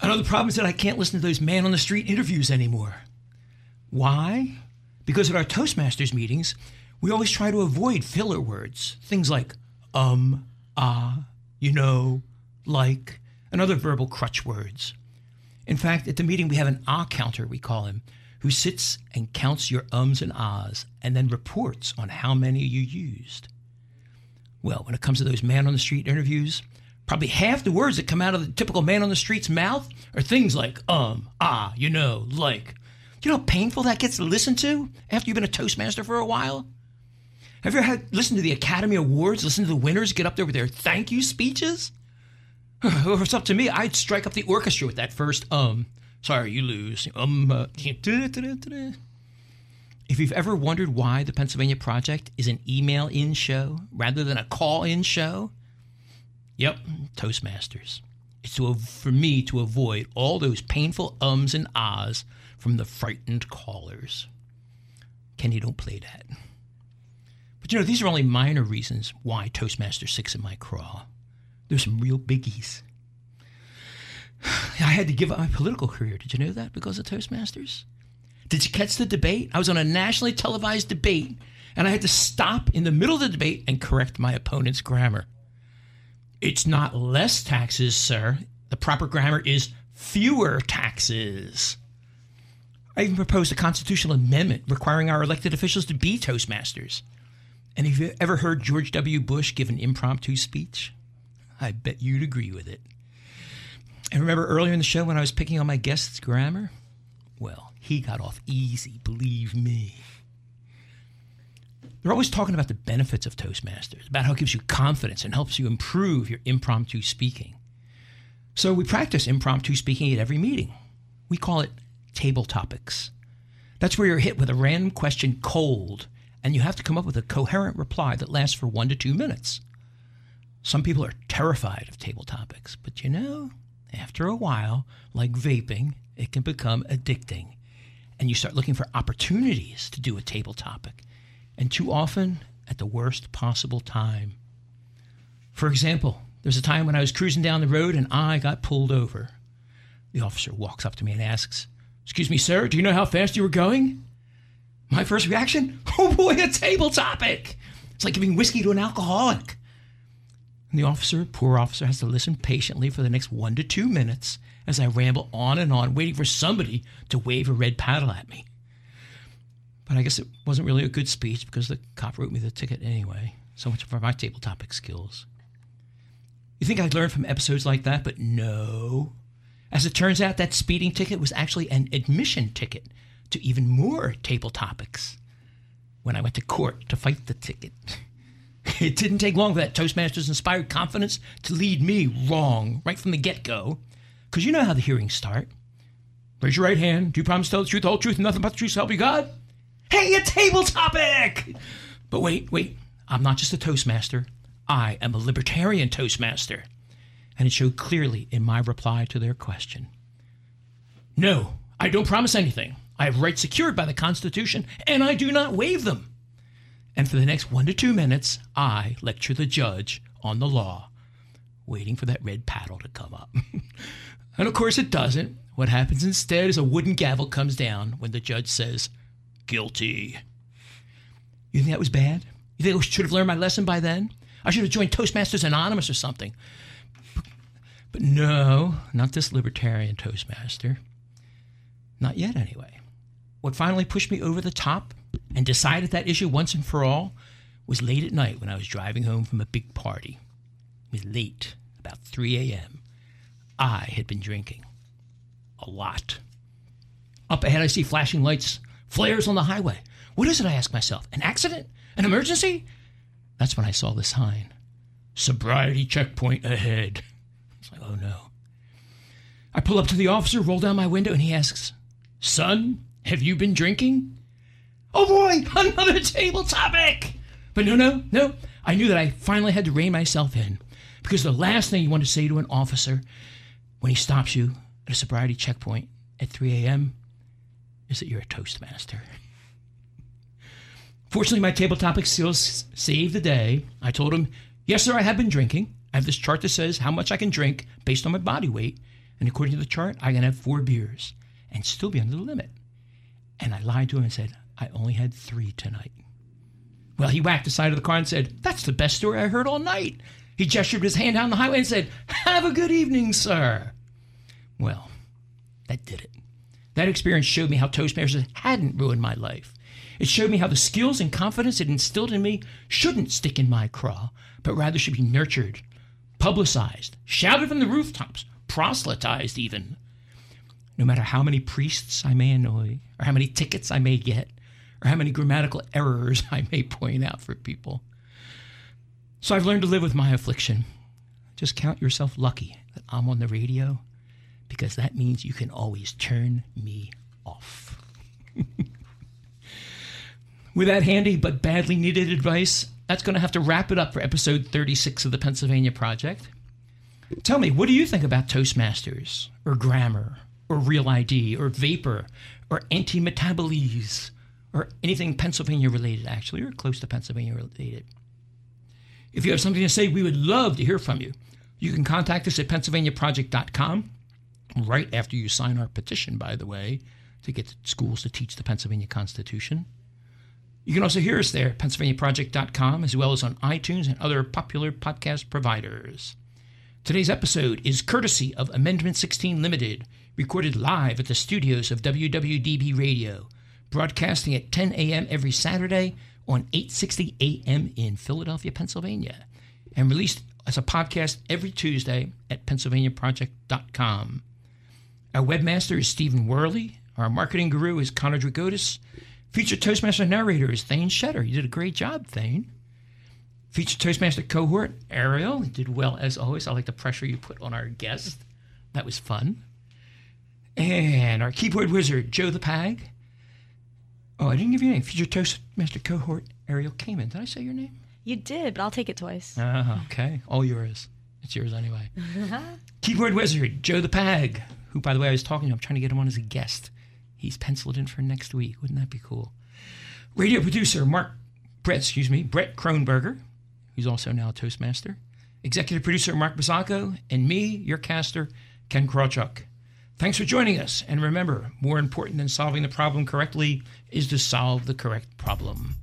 Another problem is that I can't listen to those man on the street interviews anymore. Why? Because at our Toastmasters meetings, we always try to avoid filler words. Things like um, ah, you know, like, and other verbal crutch words. In fact, at the meeting, we have an ah counter, we call him, who sits and counts your ums and ahs and then reports on how many you used. Well, when it comes to those man on the street interviews, probably half the words that come out of the typical man on the street's mouth are things like um, ah, you know, like. You know how painful that gets to listen to after you've been a Toastmaster for a while? Have you ever had listen to the Academy Awards, listen to the winners get up there with their thank you speeches? if it's up to me, I'd strike up the orchestra with that first um. Sorry, you lose. Um. Uh, if you've ever wondered why the Pennsylvania Project is an email in show rather than a call in show, yep, Toastmasters. It's to, for me to avoid all those painful ums and ahs from the frightened callers. Kenny, don't play that. But you know, these are only minor reasons why Toastmaster sticks in my craw. There's some real biggies. I had to give up my political career. Did you know that because of Toastmasters? Did you catch the debate? I was on a nationally televised debate, and I had to stop in the middle of the debate and correct my opponent's grammar. It's not less taxes, sir. The proper grammar is fewer taxes. I even proposed a constitutional amendment requiring our elected officials to be Toastmasters. And have you ever heard George W. Bush give an impromptu speech? I bet you'd agree with it. And remember earlier in the show when I was picking on my guest's grammar? Well, he got off easy, believe me. They're always talking about the benefits of Toastmasters, about how it gives you confidence and helps you improve your impromptu speaking. So we practice impromptu speaking at every meeting. We call it table topics. That's where you're hit with a random question cold, and you have to come up with a coherent reply that lasts for one to two minutes. Some people are terrified of table topics, but you know, after a while, like vaping, it can become addicting. And you start looking for opportunities to do a table topic and too often at the worst possible time. For example, there's a time when I was cruising down the road and I got pulled over. The officer walks up to me and asks, Excuse me, sir, do you know how fast you were going? My first reaction, Oh boy, a table topic! It's like giving whiskey to an alcoholic. And the officer, poor officer, has to listen patiently for the next one to two minutes as I ramble on and on, waiting for somebody to wave a red paddle at me. But I guess it wasn't really a good speech because the cop wrote me the ticket anyway. So much for my table topic skills. You think I'd learn from episodes like that, but no. As it turns out, that speeding ticket was actually an admission ticket to even more table topics when I went to court to fight the ticket. It didn't take long for that Toastmasters inspired confidence to lead me wrong right from the get go. Because you know how the hearings start. Raise your right hand. Do you promise to tell the truth, the whole truth, and nothing but the truth, so help you God? Hey, a table topic! But wait, wait. I'm not just a Toastmaster. I am a libertarian Toastmaster. And it showed clearly in my reply to their question. No, I don't promise anything. I have rights secured by the Constitution, and I do not waive them. And for the next one to two minutes, I lecture the judge on the law, waiting for that red paddle to come up. and of course, it doesn't. What happens instead is a wooden gavel comes down when the judge says, guilty. You think that was bad? You think I should have learned my lesson by then? I should have joined Toastmasters Anonymous or something. But no, not this libertarian Toastmaster. Not yet, anyway. What finally pushed me over the top and decided that issue once and for all was late at night when I was driving home from a big party. It was late, about 3 a.m. I had been drinking. A lot. Up ahead, I see flashing lights, flares on the highway. What is it, I ask myself? An accident? An emergency? That's when I saw the sign Sobriety checkpoint ahead. It's like, oh no. I pull up to the officer, roll down my window, and he asks, Son, have you been drinking? Oh boy, another table topic! But no, no, no. I knew that I finally had to rein myself in because the last thing you want to say to an officer when he stops you at a sobriety checkpoint at 3 a.m. is that you're a Toastmaster. Fortunately, my table topic skills saved the day. I told him, Yes, sir, I have been drinking. I have this chart that says how much I can drink based on my body weight. And according to the chart, I can have four beers and still be under the limit. And I lied to him and said, I only had three tonight. Well, he whacked the side of the car and said, That's the best story I heard all night. He gestured his hand down the highway and said, Have a good evening, sir. Well, that did it. That experience showed me how Toastmasters hadn't ruined my life. It showed me how the skills and confidence it instilled in me shouldn't stick in my craw, but rather should be nurtured, publicized, shouted from the rooftops, proselytized even. No matter how many priests I may annoy, or how many tickets I may get, or how many grammatical errors I may point out for people. So I've learned to live with my affliction. Just count yourself lucky that I'm on the radio because that means you can always turn me off. with that handy but badly needed advice, that's going to have to wrap it up for episode 36 of the Pennsylvania Project. Tell me, what do you think about Toastmasters, or grammar, or real ID, or vapor, or anti metabolese, or anything Pennsylvania related, actually, or close to Pennsylvania related. If you have something to say, we would love to hear from you. You can contact us at pennsylvaniaproject.com right after you sign our petition, by the way, to get schools to teach the Pennsylvania Constitution. You can also hear us there pennsylvaniaproject.com as well as on iTunes and other popular podcast providers. Today's episode is courtesy of Amendment 16 Limited, recorded live at the studios of WWDB Radio, broadcasting at 10 a.m. every Saturday on 860 a.m. in Philadelphia, Pennsylvania, and released as a podcast every Tuesday at pennsylvaniaproject.com. Our webmaster is Stephen Worley. Our marketing guru is Connor Dragotis. Featured Toastmaster narrator is Thaine Shetter. You did a great job, Thaine. Featured Toastmaster cohort, Ariel. Did well as always. I like the pressure you put on our guest. That was fun. And our keyboard wizard, Joe the Pag. Oh, I didn't give you a name. Featured Toastmaster cohort, Ariel Kamen. Did I say your name? You did, but I'll take it twice. Oh, okay. All yours. It's yours anyway. Keyboard wizard, Joe the Pag, who, by the way, I was talking to. I'm trying to get him on as a guest. He's penciled in for next week. Wouldn't that be cool? Radio producer, Mark Brett, excuse me, Brett Kronberger, who's also now a Toastmaster. Executive producer, Mark Bazzacco, and me, your caster, Ken Krawchuk. Thanks for joining us. And remember, more important than solving the problem correctly is to solve the correct problem.